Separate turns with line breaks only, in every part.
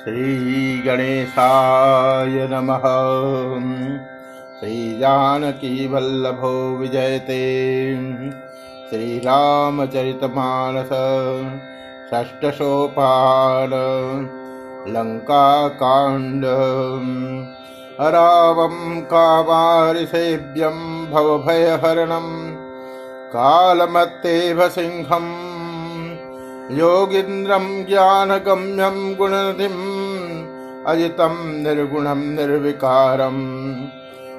श्रीगणेशाय नमः। श्रीजानकीवल्लभो विजयते। श्रीरामचरितमानस षष्ठसोपान लङ्काकाण्ड अरावं कामारिसेव्यं भवभयहरणं कालमत्तेव सिंहम् योगीन्द्रं ज्ञानगम्यं गुणनिधिम् अजितं निर्गुणं निर्विकारम्।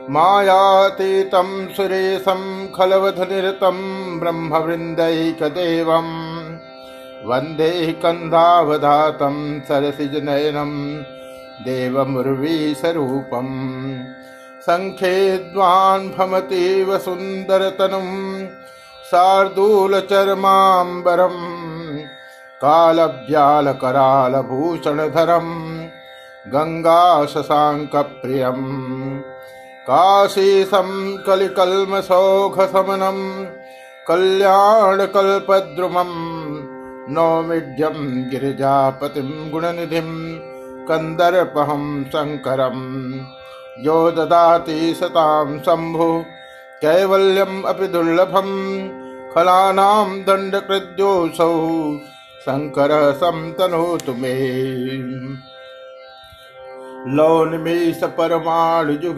मायातीतं सुरेशं खलवधनिरतं ब्रह्मवृन्दैकदेवम्। वंदे कन्धावधातं सरसिजनयनं देवमुर्वीसरूपम्। सङ्ख्येद्वान् भमतीव सुन्दरतनुं शार्दूलचर्माम्बरम्। कालव्यालकरालभूषणधरम्। गङ्गाशशाङ्कप्रियम् काशीशं कलिकल्मसौघशमनम् कल्याणकल्पद्रुमम्। नौमिड्यं गिरिजापतिं गुणनिधिं कन्दर्पहं शङ्करम्। यो ददाति सतां शम्भु। कैवल्यम् अपि दुर्लभम्। खलानां दण्डकृद्योऽसौ शङ्करः संतनोतु मे। लौनिमेष परमाणुजुग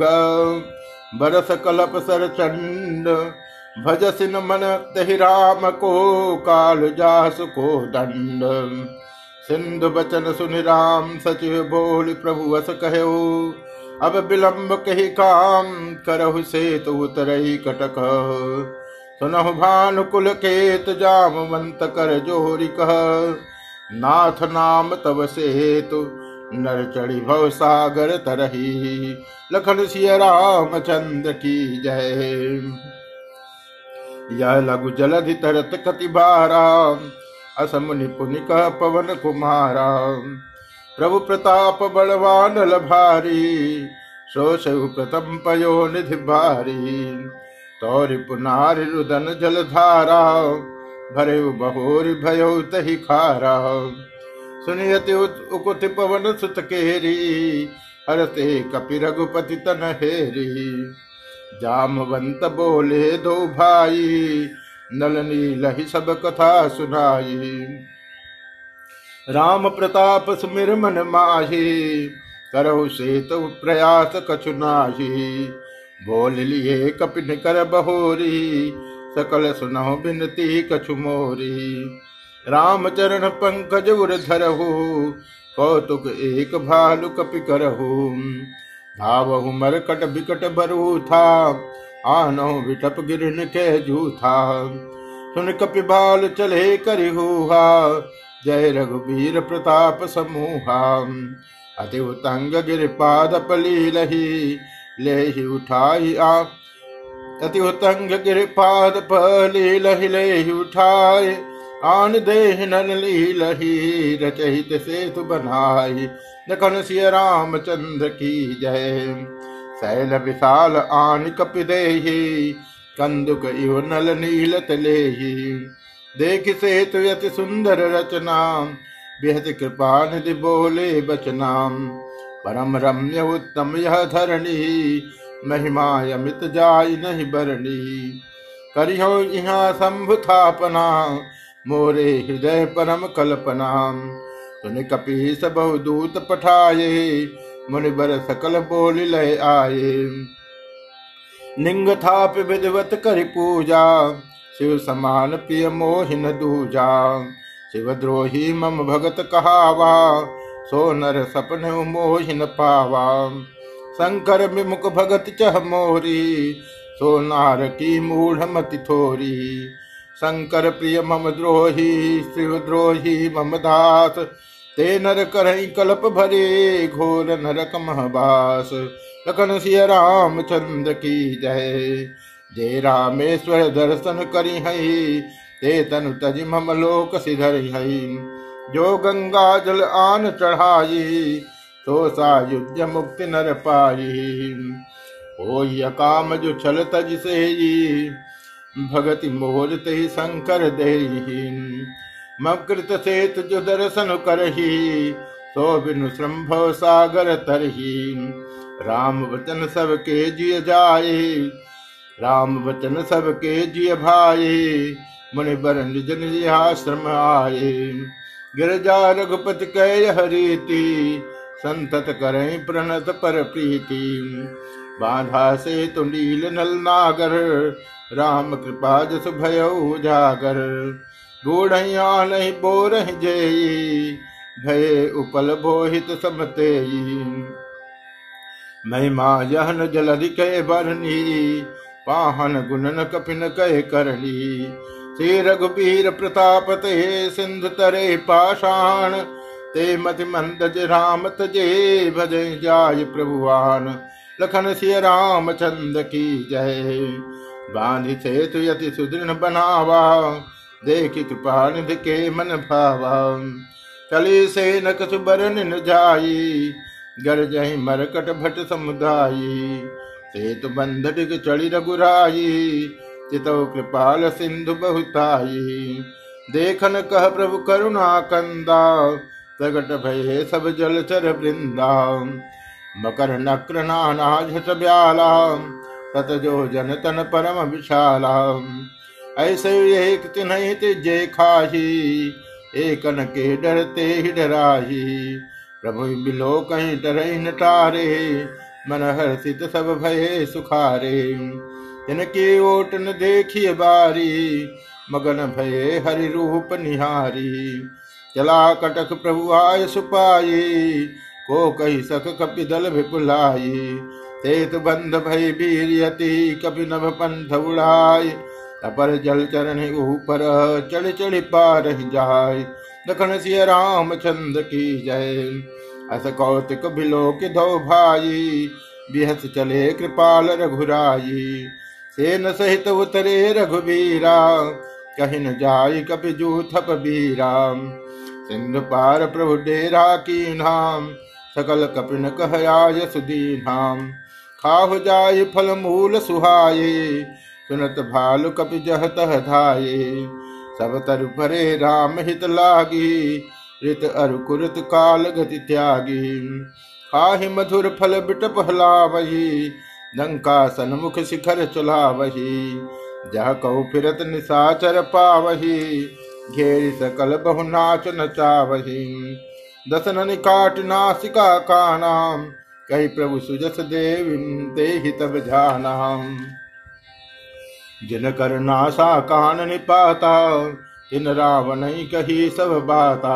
बरस कलप सरचण्ड भजसि न मन राम को, काल जासु को दंड। सिंधु बचन सुनि राम, सचिव बोल प्रभु वस कहो अब विलंब कही काम, करहु से तो उतरई कटक। सुनहु भानुकुल केत जामवंत कर जोरी कह। नाथ नाम तब से हेतु नर चढ़ी भव सागर तरही। लखन सिय रामचंद्र की जय। यह लघु जलधि तरत कति बारा असमुनि पुनि कह पवन कुमारा। प्रभु प्रताप बलवान लभारी। शोष प्रथम पयो निधि भारी। तौरि पुनारि रुदन जलधारा भरे बहोरि भयो तही खारा। सुनियति उकुति पवन सुत केरी हरते कपि रघुपति तन हेरी जामवंत बोले, दो भाई नलनी लही सब कथा सुनाई। राम प्रताप सुमिर मन माही, करहु से तो प्रयास कछु नाही। बोल लिए कपिन कर बहोरी, सकल सुनहु बिनती कछु मोरी। रामचरण पंकज उर धरहु, कौतुक एक भालु कपि करहु धावहु मरकट बिकट बरु था आनो विटप गिरन के जूथा। सुन कपि बाल चले करि हुआ जय रघुबीर प्रताप समूहा। अति उतंग गिर पाद पली लही ले ही उठाई आ। अति उतंग गिर पाद पली लही ले ही उठाए। आन देह नन लीलही रचहित सेतु बनाई। नखन सिय रामचंद्र की जय। शैल विशाल आन कपि देहि, कंदुक इव नल नील तलेहि देख सेतु यति सुंदर रचना, बेहद कृपा निधि बोले बचना। परम रम्य उत्तम यह धरणी महिमा अमित जाय नहीं बरणी। करियो यहाँ शंभु थापना मोरे हृदय परम कल्पना सुन कपीस बहु दूत पठाए मुनिबर सकल बोल लय आए निंग थाप विधिवत कर पूजा, शिव समान प्रिय मोहिन दूजा। शिव द्रोही मम भगत कहावा, सो नर सपन मोहिन पावा। शंकर विमुख भगत चह मोरी, सो नार की मूढ़ मति थोरी। शंकर प्रिय मम द्रोही शिव द्रोही मम दास ते नर करही कल्प भरे घोर नरक महबास लखन सिय राम चंद्र की जय। जय रामेश्वर दर्शन करी हई ते तनु तज मम लोक सिधर हई जो गंगा जल आन चढ़ाई तो सायुज्य मुक्ति नर पाई। हो काम जो छल तज से भगति मोर ते शंकर दे मकृत सेत जो दर्शन करही, सो बिनु श्रम्भव सागर तरही राम वचन सबके जिय जाए, राम वचन सबके जिय भाए, मुनि बर निज आश्रम आए। गिरजा रघुपति कह हरीति, संतत करें प्रणत पर प्रीति। बाधा से तो नील नल नागर राम कृपा जस भय उजागर बूढ़िया नहीं बोर जय भय उपल बोहित समते महिमा यहन जलधि कह बरनी, पाहन गुणन कपिन कह करनी श्री रघुबीर प्रताप ते सिंधु तरे पाषाण, ते मति मंद राम तजे भज जाय प्रभुवान। लखन सिय राम चंद की जय। बांधि से तु यति सुदृढ़ बनावा, देख कृपा निधि के मन भावा। कली से नकस बरन जाई गर जही मरकट भट समुदायी सेतु बंध डिग चढ़ी रघुराई, चितो कृपाल सिंधु बहुताई। देखन कह प्रभु करुणा कंदा, प्रगट भय सब जल चर वृंदा। मकर नक्र नाना झट ब्याला तत जो जन तन परम विशाला ऐसे एक तिन्ह तिजे खाही, एकन के डरते ही डराही। प्रभु बिलो कहीं डर न टारे मन हर्षित सब भय सुखारे। इनके ओट न देखिए बारी, मगन भये हरि रूप निहारी। चला कटक प्रभु आय सुपाई, को कही सक कपि दल विपुलाई तेत बंध भय वीर यति कपि नभ पंथ उड़ाय अपर जल चरण ऊपर चढ़ चढ़ पार जाय दखन सिय राम चंद की जय। अस कौतिक बिलोक धो भाई बिहस चले कृपाल रघुराई। सेन सहित उतरे रघुबीरा कहीं न जाय कपि जू थप बीरा। सिंधु पार प्रभु डेरा की नाम सकल कपिन कह आय सुदीनाम खाह जाय फल मूल सुहाये सुनत भालु कपि जह तह धाये सब तरु भरे राम हित लागी रित अरु कुरत काल गति त्यागी। खाहि मधुर फल बिट पहला वही लंका सन्मुख शिखर चुला वही जह कौ फिरत निशाचर पावही, घेर सकल बहु नाच नचावही। दसन निकाट नासिका का नाम कही प्रभु सुजस देव दे तब जानाम जिन कर नासा कान निपाता इन रावण कही सब बाता।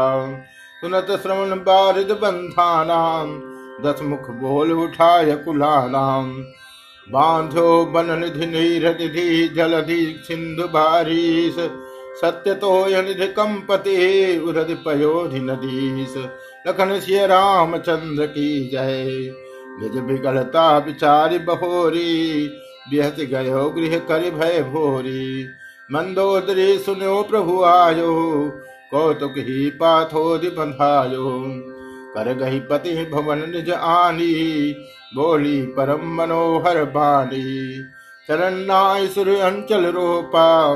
सुनत श्रवण बारिद बंधानाम दस मुख बोल उठाय कुलानाम बांधो बन निधि निधि जलधि सिंधु बारीस। सत्य तो निधि कंपति, उरधि पयोधि नदीस। लखन सिय राम चंद्र की जय। निज बिगड़ता विचारि बहोरी, बिहत गयो गृह कर भय भोरी। मंदोदरी सुनो प्रभु आयो, कौतुक ही पाथोदि बंधायो कर गही पति भवन निज आनी, बोली परम मनोहर बाणी चरण नाय सुर अंचल रोपा,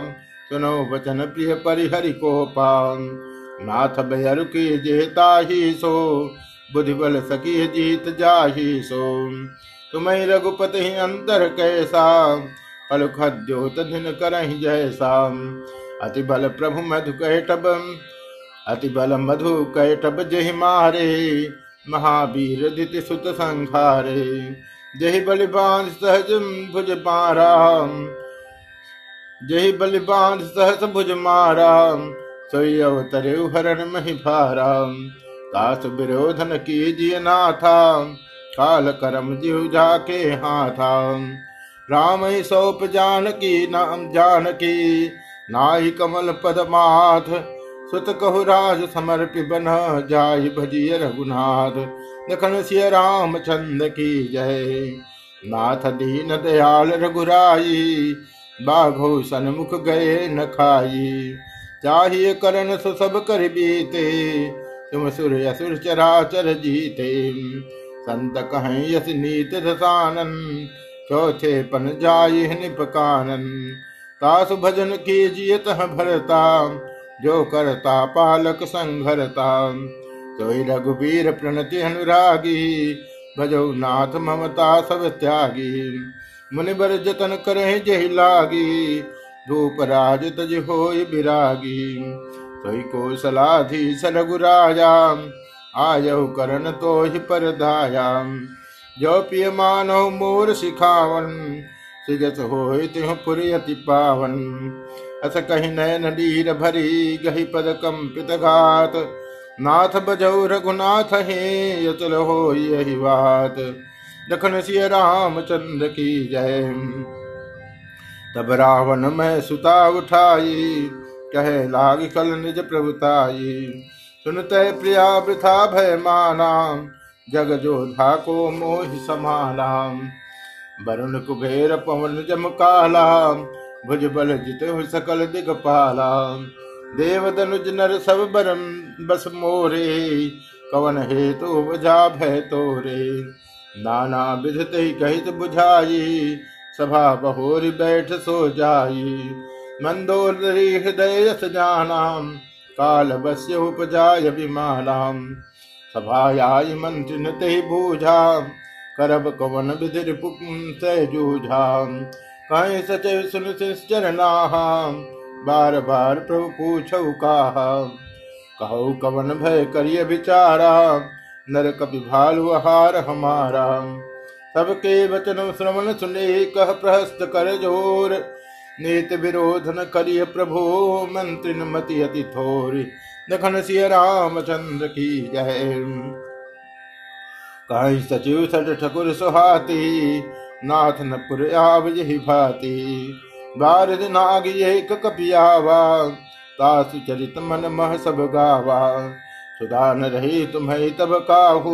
सुनो वचन प्रिय परिहरि को पाम। नाथ भैरु की जेता ही सो बुद्धि बल सकी जीत जाही सो। तुम्हें रघुपति अंतर कैसा, फल खद्योत दिन करही जैसा। अति बल प्रभु मधु कैटब, अति बल मधु कैटब जहि मारे, महावीर दिति सुत संखारे जहि बलिबान सहज भुज मारा जहि बलिबान सहस भुज मारा। सोई अवतरे हरण मही भारा दास विरोधन की जिय नाथा काल करम जीव जाके हाथा राम सौप जानकी, नाम जानकी। नाहि कमल पद माथ सुत कहु राज समर्पि बन जाय भजिय रघुनाथ। लखन सिय राम चंद की जय। नाथ दीन दयाल रघुराई। बाघो सन्मुख गए न खाई। चाहिए करण सु सब कर बीते, तुम सुर असुर चराचर जीते। संत कहें यस नीत रसानन, चौथे पन जाय निपकानन। तास भजन कीजिए तह भरता, जो करता पालक संघरता। सोई रघुबीर प्रणति अनुरागी, भजो नाथ ममता सब त्यागी। मुनिबर जतन करे जही लागी धूप राज तज हो विरागी सोई कौशलाधीश रघुराजा आयु करण तो ही पर दायाम जो पिय मानव मोर सिखावन, सिजत हो पुरियति पावन। अस कही नयन डीर भरी गही पद कंपित घात। नाथ बजौ रघुनाथ हे यचल हो यही बात। लखन सिय चंद्र की जय। तब रावण में सुता उठाई, कहे, लाग कल निज प्रभुताई। सुनते प्रिया वृथा भय माना जग जोधा को मोह समाना वरुण कुबेर पवन जम काला भुज बल जित सकल दिगपाला देव दनुज नर सब बरम बस मोरे, कवन हेतु बुझा भय तोरे। नाना विधत कहित बुझाई सभा बहोरी बैठ सो जाई। मंदोदरी हृदय यस जानाम, काल बस्य उपजाय विमानाम सभायाय मंत्रिन ते बूझा करब कवन विधिर जूझा कहीं सचिव सुन चरणा बार बार प्रभु पूछो कहा कहो कवन भय करिय विचारा नर कपि हार हमारा सबके वचन श्रवण सुने कह प्रहस्त कर ज़ोर। नीत विरोध न करिय प्रभो मंत्री मति अति थोर। दखन सिय रामचंद्र की जय। कहीं सचिव सठ ठकुर सुहाती नाथ न पुर आव यही भाती। बारद नाग एक कपियावा चरित मन मह सब गावा। सुधा न रही तुम्हें तब काहू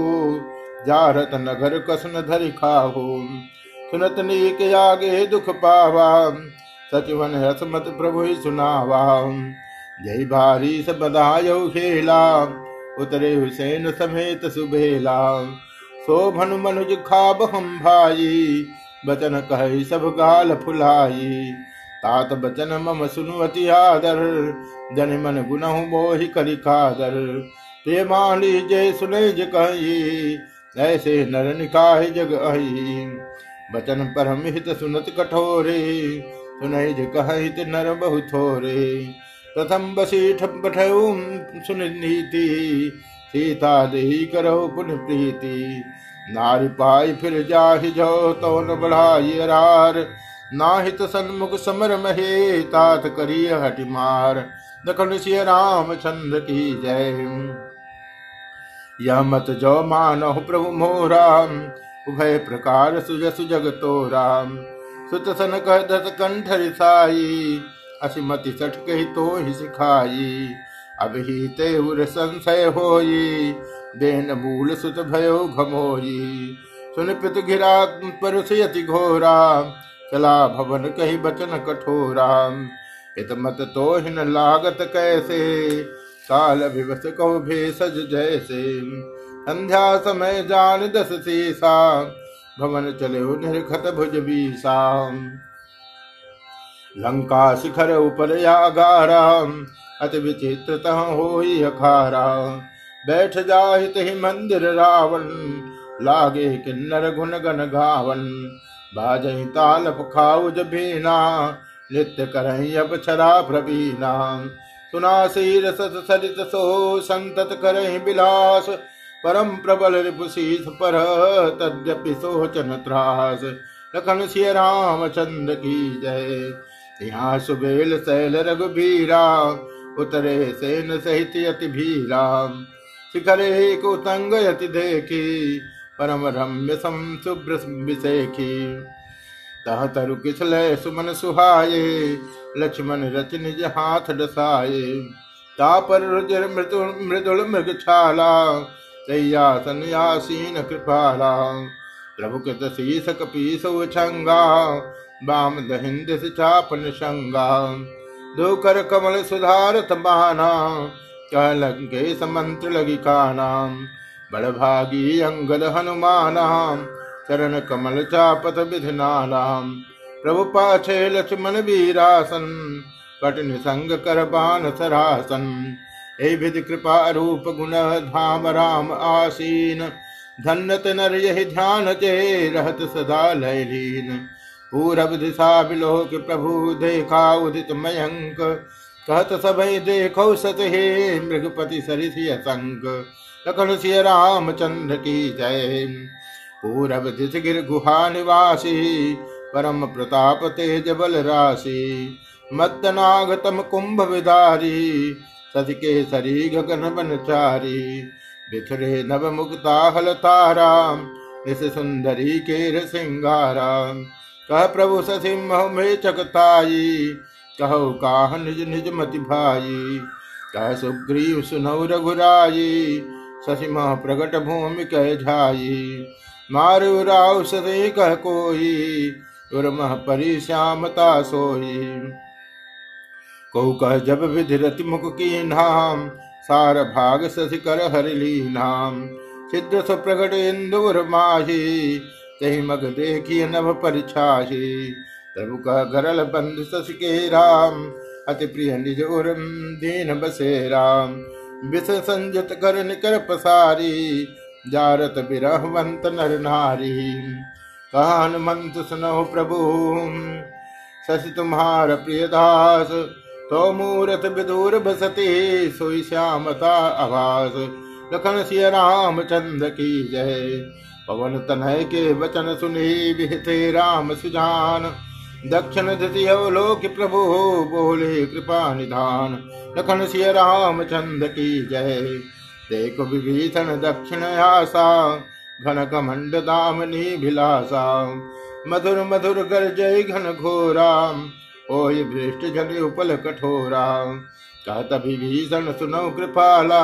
जारत नगर कसन धरि खाहू। सुनत नीक आगे दुख पावा। सचिवन हसमत प्रभु सुनावा। जय भारी सब बधायो खेला। उतरे हुसैन समेत सुबेला भनु मनुज खाब हम भाई। बचन कह सब गाल फुलाई। तात बचन मम सुनुवति आदर। जन मन गुनहु मोहि करि कादर प्रेमाली जय सुने ज कही। ऐसे नर निकाय जग अहि? बचन परम हित सुनत कठोरे, सुनई ज कहित नर बहु थोरे। प्रथम बसीठ पठऊ सुन नीति, सीता देही करो पुन प्रीति। नारी पाई फिर जाहि जो तो न बढ़ाई रार नाहित सन्मुख समर महे, तात करिय हटि मार। दखन सिय राम चंद्र की जय। यह मत जो मानो प्रभु मोराम उभय प्रकार सुजस जगतो राम। सुत सन कह दस कंठ रिसाई असिमति सठ कही तो ही सिखाई। अब ही ते उर संशय होई देन मूल सुत भयो घमोई। सुन पित घिरा परुषयति घोरा, चला भवन कही बचन कठोरा। इत मत तो हिन लागत कैसे काल विवस कहो भेषज जैसे। संध्या समय जान दस सीसा, भवन चले निर्खत भुज बीसा। लंका शिखर ऊपर यागारा अति विचित्र हो अखारा। बैठ जाहित ही मंदिर रावण, लागे किन्नर गुण गन गावन। बाजही तालप खाउज बीना, नृत्य करही अब छरा प्रवीणा। सुना शीर सत सरित सो संतत करही विलास परम प्रबल रिपुशीस पर, तद्यपि सोचन त्रास। लखन सिय राम चंद्र की जय। यहाँ सुबेल शैल रघुबीरा, उतरे सेन सहित यति भीरा शिखरे को तंग यति देखी, परम रम्य सम शुभ्र विशेखी तह तरु किसलय सुमन सुहाये लक्ष्मण रच निज हाथ डसाये तापर रुजर मृदु, मृदुल मृग छाला तैयासन यासीन कृपाला। प्रभु कृत शीस कपीस छंगा बाम दहिंद चापन शंगा। कर कमल सुधारत बाना कह लंके समंत्र लगी का नाम बड़भागी अंगद हनुमान, चरण कमल चापत विधिनाम प्रभु पाछे लक्ष्मण वीरासन, कठिन संग कर बान सरासन। हे विधि कृपा रूप गुण धाम राम आसीन, धन्यत नर यही ध्यान जे रहत सदा लयलीन। पूरब दिशा बिलोक प्रभु देखा उदित मयंक, कहत सबई देखो सत हे मृगपति सरिषि असंक। लखन सिय रामचंद्र की जय। पूरब दिश गिर गुहा निवासी परम प्रताप तेज बल राशि मद्दनागतम कुंभ विदारी सज के सरी गगन बनचारी बिथरे नव मुक्ता हल ताराम इस सुंदरी के सिंगाराम। कह प्रभु ससिंह में चकताई कहो काह निज निज मति भाई। कह सुग्रीव सुनौ रघुराई ससिम प्रगट भूमि कह झाई। मारु राव सदे कह कोई उर्मह परि श्यामता सोई। को कह जब विधिरति मुख की नाम सार भाग ससि कर हरिली नाम छिद्र सुप्रगट इंदुर माही तही मग देखिय नभ परिछाही। प्रभु का गरल बंद सस के राम, अति प्रिय निज उर्म दीन बसे राम। विष संजत कर निकर पसारी, जारत बिरहवंत नर नारी। कहान मंत सुनो प्रभु। शशि तुम्हार प्रिय दास तो मूरत विदूर बसती, सोई श्यामता आवास लखन सिय राम चंद की जय। पवन तनय के वचन सुनी विहते राम सुजान। दक्षिण लोक प्रभु, बोले कृपा निधान। लखन सिय राम चंद की जय। देख विभीषण दक्षिण आसा घन कमंड दामनी भिलासा मधुर मधुर गर जय घन घोरा। ओय भ्रष्ट जन उपल कठोरा। कहत विभीषण सुनो कृपाला।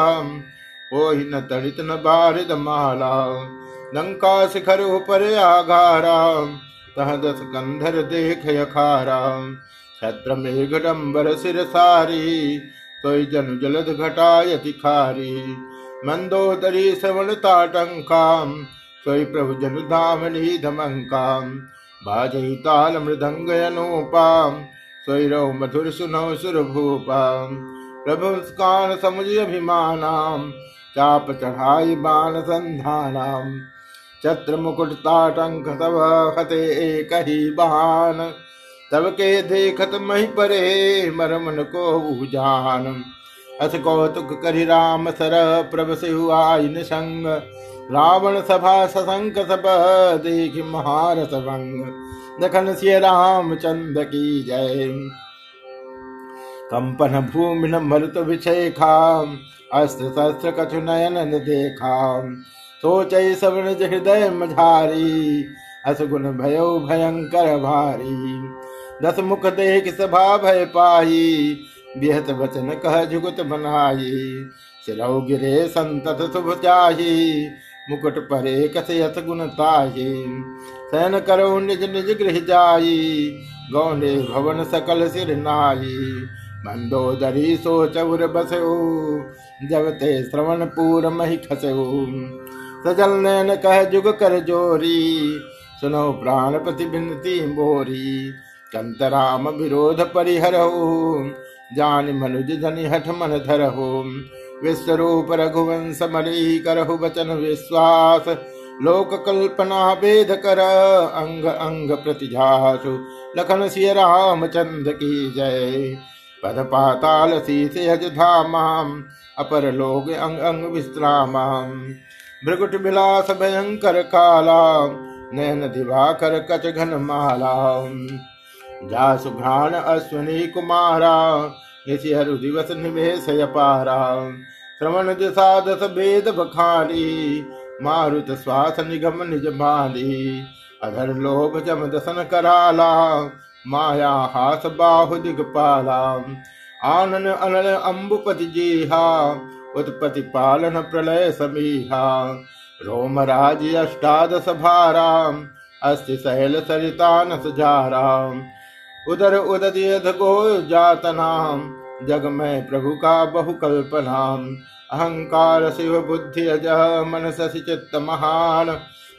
ओहि न तड़ित न बारिद माला। लंका शिखर ऊपर आघारा। तह दस कंधर देख यखारा। छत्र मेघडम्बर सिर सारी तोय जन जलद घटायति खारी मंदोदरी श्रवण ताटंकाम सोई प्रभु जन धामनी धमंकाम बाजही ताल मृदंग अनुपाम मधुर सुनो सुर भूपाम प्रभु कान समुझ अभिमानाम, चाप चढ़ाई बाण संधानाम, चत्र मुकुट ताटंक तब हते एक ही बहान तब के देखत मही परे मरमन को जान अस कौतुक करि राम सर प्रभ से आइन संग। रावण सभा ससंक सब देख महारस भंग। दखन सिय राम चंद की जय। कंपन भूमि न मरुत विषय खाम अस्त्र शस्त्र कछु नयन देखा। सोच सवण हृदय मझारी असगुण भयो भयंकर भारी। दस मुख देख सभा भय पाई बिहत वचन कह जुगत बनाई। सिरौ गिरे संतत शुभ चाही मुकुट परे कसयत गुण ताही। सैन करो निज निज गृह जाई गौने भवन सकल सिर नाई मंदोदरी सोच उर बसो जब ते श्रवण पूर मही खसो। सजल नैन कह जुग कर जोरी, सुनो प्राण प्रति बिनती मोरी। कंतराम विरोध परिहर जान मनुज धनि हठ मन धर हो। विश्वरूप रघुवंश मरी करहु वचन विश्वास। लोक कल्पना वेद कर अंग अंग प्रतिझासु। लखन सिय चंद की जय। पद पाताल शीस यज धामाम। अपर लोग अंग अंग विश्राम भ्रगुट विलास भयंकर काला नैन दिवाकर कच घन माला जा सुघ्राण अश्वनी कुमारा इसी हरु दिवस निवेश अपारा श्रवण दिशा दस भेद बखानी, मारुत श्वास निगम निज माली अधर लोभ जम दसन कराला, माया हास बाहु दिगपाला आनन अनल अम्बुपति जीहा, उत्पत्ति पालन प्रलय समीहा। रोमराज अष्टादश भाराम अस्ति सहल सरितान सुजाराम उदर उदयध गो जातनाम जग में प्रभु का बहु कल्पनाम अहंकार शिव बुद्धि अज मन शशि चित्त महान।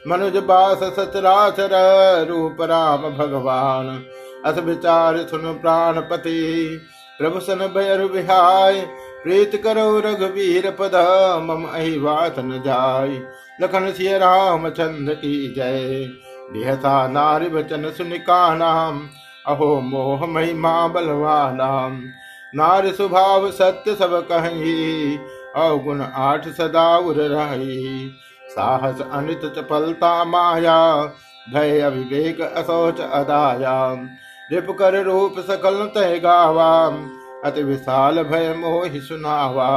मनुज बास सचराचर रूप राम भगवान। अस विचार सुन प्राणपति। प्रभु सन भैर विहाय। प्रीत करो रघुवीर पद। मम अहि बात न जाय। लखन सिय चंद्र की जय। बिहता नारी वचन सुनिका नाम। अहो मोह महिमा बलवानाम नार स्वभाव सत्य सब कही, अवगुण आठ सदा उर रही। साहस अनित चपलता माया, भय अविवेक असोच अदाया। रिप कर रूप सकल तय गावा, अति विशाल भय मोहि सुनावा।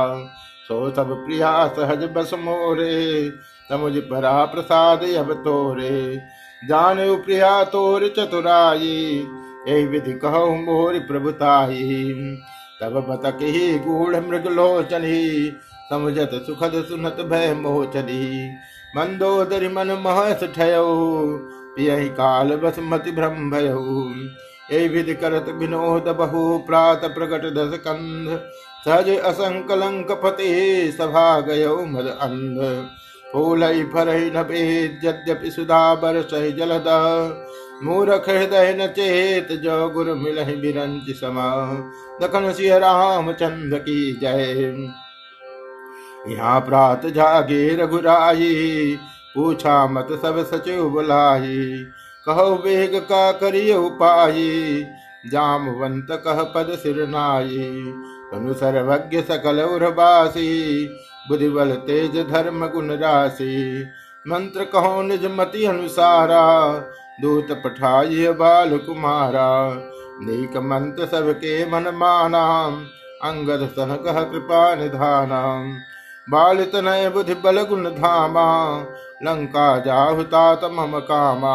सो सब प्रिया सहज बस मोरे समुझ परा प्रसाद अब तोरे। जान प्रिया तोर चतुराई यही विधि कहो मोर प्रभुताई तब बतक ही गूढ़ मृग लोचनी समझत सुखद सुनत भय मोचनी मंदोदरी मन महस पियहि काल बस मति भ्रम भयो। करत विनोद बहु प्रात प्रकट दस कंध, सहज असंकलंक पते सभा गयो मद अंध। फूल फर न भेद, यद्यपि सुधा बरस जलद। मूरख हृदय न चेत जो गुरु मिल बिरंज समा। दखन सिंह राम चंद्र की जय। यहाँ प्रात जागे रघुराई, पूछा मत सब सचिव बुलाई। कहो वेग का करिय उपाय जामवंत कह पद सिर नाई। तनु सर्वज्ञ सकल उर्वासी बुद्धि बल तेज धर्म गुण राशि मंत्र कहो निज मति अनुसारा दूत पठाइय बाल कुमारा नीक मंत्र सबके मन माना अंगद सन कह कृपा निधाना बाल तनय बुद्धि बल गुण धामा लंका जाहुता मम कामा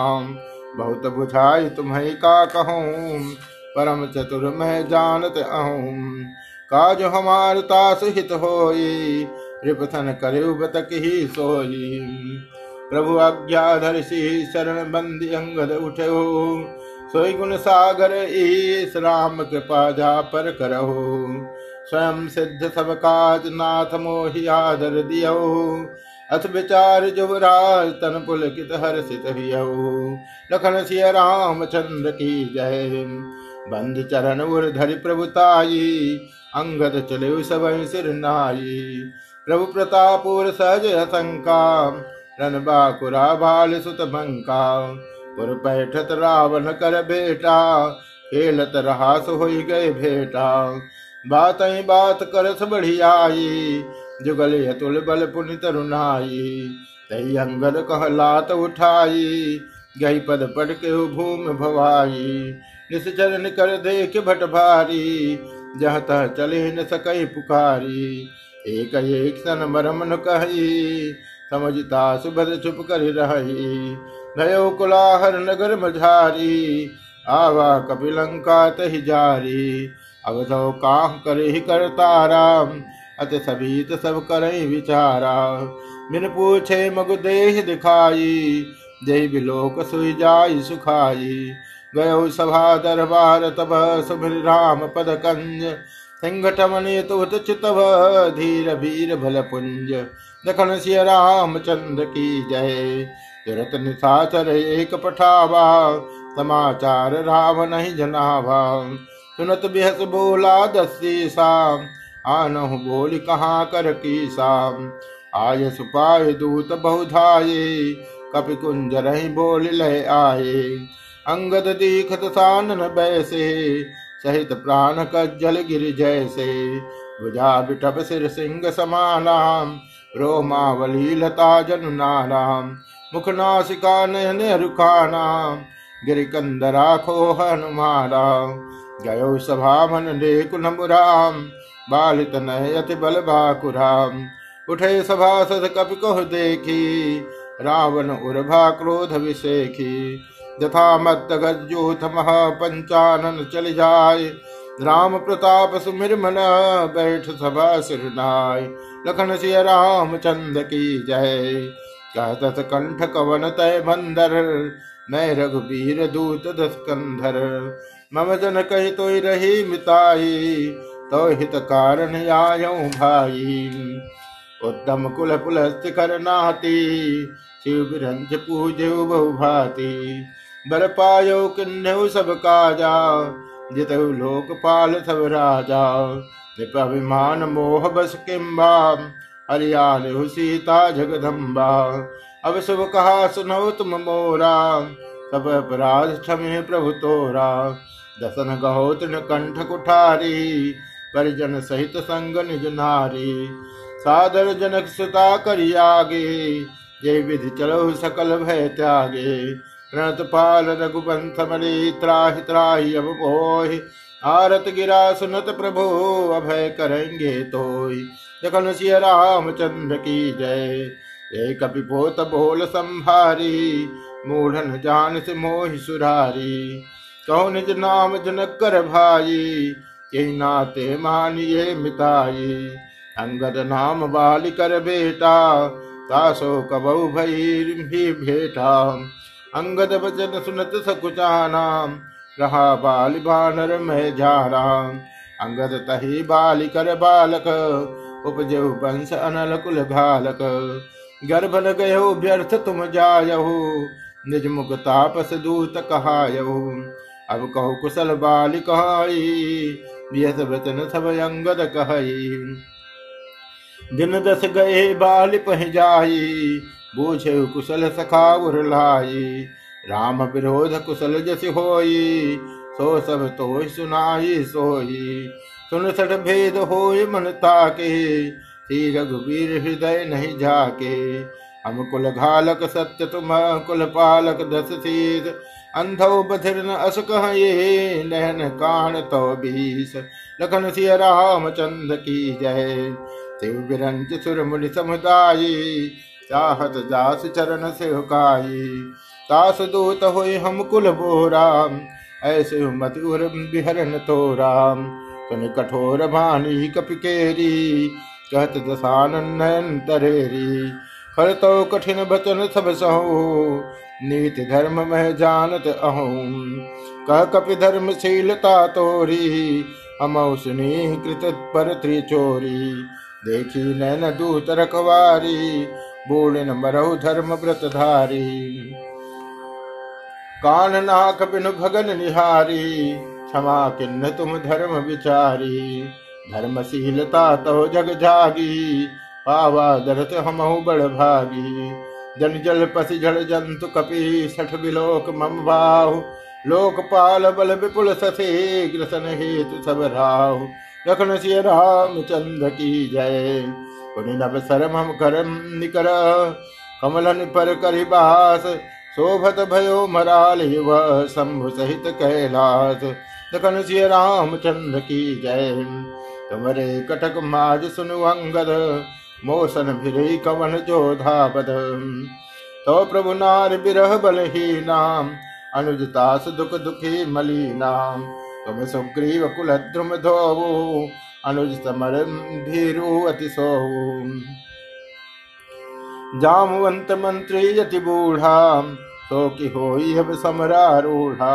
बहुत बुझाई तुम्हें का कहूँ, परम चतुर मैं जानत अहूँ। काज हमार तास हित होई, रिपथन करे बतक ही सोई। प्रभु आज्ञाधर सिंह शरण बंदी अंगद उठो सोई गुण सागर ईस राम कृपा जा पर करहो। स्वयं सिद्ध सब काज नाथ मोहि आदर दियो अथ विचार जुवराज तन पुलकित हर्षित लखन सिय राम चंद्र की जय। बंद चरण उर धरि प्रभुताई अंगद चले सब सिर नाई। प्रभु प्रतापुर सहज असंका रन बाकुरा बाल सुत बंका पुर बैठत रावण कर बेटा खेलत रहा सो हो गए भेटा। बात बात करस बढ़ियाई, जुगल अतुल बल पुनि तरुणाई तई अंगद कह लात उठाई, गई पद पट के भूमि भवाई। निश्चरण कर देख भट भारी, जह तह चले न सकई पुकारी। एक एक सन मरम न कही समझता सुभद चुप कर रही। भयो कुलाहर नगर मझारी, आवा कपिलंका तही जारी। अवधो काह करे ही करतारा अत सभी सब करे विचारा। बिन पूछे मगु देह दिखाई जय बिलोक सुई जाई सुखाई। गयो सभा दरबार तब सुमिर राम पद कंज सिंघटमने तो चितव धीर वीर भल पुंज। दखन सिय राम चंद्र की जय। तुरत निशाचर एक पठावा, समाचार राव नहीं जनावा। सुनत बिहस बोला दसी साम, आनहु बोल कहाँ कर की साम आय सुपाय दूत बहुधाये, कपि कुंज रही बोल ले आए। अंगद दीखत सानन बैसे, सहित प्राण कज्जल गिर जैसे। भुजा बिटप सिर सिंह समानाम रोमावली लता जनुनानाम मुख नासिका नयन रुखानाम गिरिकंदरा खो गयो सभा मन कुन मुराम बालित नयति बल बाकुराम उठे सभासद कपि को देखी रावण उर्भा क्रोध विषेखी यथा मत गजूथ महा चल जाय राम प्रताप सुमिर मन बैठ सभा सिरनाय लखन सिय चंद की जय। कहत कंठ कवन तय बंदर? मैं रघुबीर दूत दस कंधर। मम जन कही तो रही मिताई तो हित कारण आयो भाई। उत्तम कुल पुलस्त कर नाती शिव पूज बहु भाती बर पायो किन्हु सब काजा जितहु लोकपाल सब राजा। अभिमान मोह बस किम्बा हरियाल सीता जगदम्बा। अब शुभ कहा सुनो तुम मोरा, सब अपराध क्षमे प्रभु तोरा। दसन गहो कंठ कुठारी, परिजन सहित संग निज नारी। सादर जनक सुता करियागे ये विधि चलो सकल भय त्यागे। प्रणत पाल रघुवंश मणि त्राहि त्राहि अब पोहि आरत गिरा, सुनत प्रभु, अभय करेंगे तो जखन सिय रामचंद्र की जय जय कपि पोत बोल संभारी, मूढ़न जान से मोहि सुरारी। कहो निज नाम जनक कर भाई के नाते मानिए मिताई। अंगद नाम बाल कर बेटा तासो कबऊ भई भी भेटा। अंगद वचन सुनत सकुचाना रहा बाल बानर में झारा। अंगद तही बाल कर बालक उपजहु वंश अनल कुल घालक। गर्भ न गयो, व्यर्थ तुम जायहु, निज मुख तापस दूत कहायहु। अब कहो कुशल बाल कहाई बियस वचन सब अंगद कहाई। दिन दस गए बाल पह जाई, बूझे कुशल सखा उरलाई राम विरोध कुशल जस होई, सो सब तो सुनाई सोई। सुन सठ भेद हो मन ताके श्री रघुवीर हृदय नहीं जाके। हम कुल घालक सत्य, तुम कुल पालक दस शीत अंधो बधिर न अस कहे नहन कान तो बीस। लखन सिय राम चंद की जय। शिव बिरंज सुर मुनि समुदाय, चाहत दास चरण से हुकाई तास दूत हो हम कुल बोरा ऐसे मत उर बिहरन राम सुन कठोर भानी कपिकेरी, कहत दसानन तरेरी। फल तो कठिन बचन सब सहो, नीति धर्म में जानत अहो। कह कपि धर्मशीलता तोरी, हम सुनी कृत पर त्रिचोरी। देखी नैन दूत रखवारी बूढ़ मरहु धर्म व्रत धारी। कान नाक बिन भगन निहारी, क्षमा किन्न तुम धर्म विचारी। धर्मशीलता तो जग जागी, पावा दरत हमहु बड़ भागी। जन जल पसी झड़ जंतु कपि, सठ बिलोक मम बाहु। लोकपाल बल विपुल ससे, ग्रसन हेतु सब राहु। लखन सिय राम चंद्र की जय। पुनि नव सरम हम करम निकर, कमलन पर करिबास। शोभत भयो मराल युव शंभु सहित कैलास लखन सिय रामचंद्र की जय। तुमरे कटक माज सुनु अंगद, मोसन भिरी कवन जोधा बद तो प्रभु नार बिरह बलही नाम अनुजतास दुख दुखी मली नाम। तुम सुग्रीव कुल द्रुम अनुज समर भीरु अति सोहु। जामवंत मंत्री यति बूढ़ा तो कि हो अब समरारूढ़ा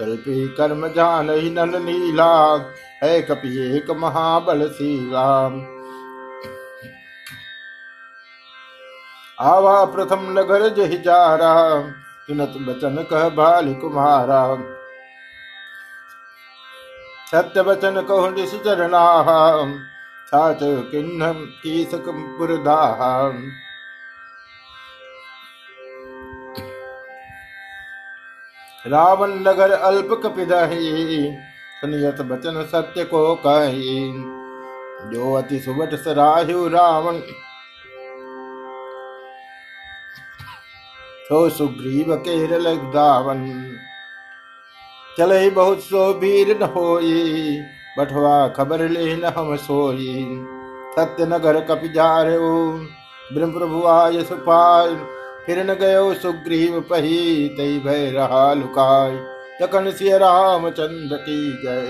शिल्पी कर्म जान ही नल नीला है कपि एक महाबल सीला आवा प्रथम नगर जहि जारा सुनत बचन कह बाल कुमारा सत्य वचन कहो निश चरणाह छाच किन्ह कीसक पुरदाह रावण नगर अल्प कपिदही सुनियत बचन सत्य को कही। जो अति सुबट सराहु रावण तो सुग्रीव केरल दावन चले बहुत सो वीर न होई, बठवा खबर ले न हम सोई। सत्य नगर कपि जा रहे ब्रह्म प्रभु आय सुपाय फिर न गयो सुग्रीव पही तई भय रहा लुकाय तकन सिय रामचंद्र की जय।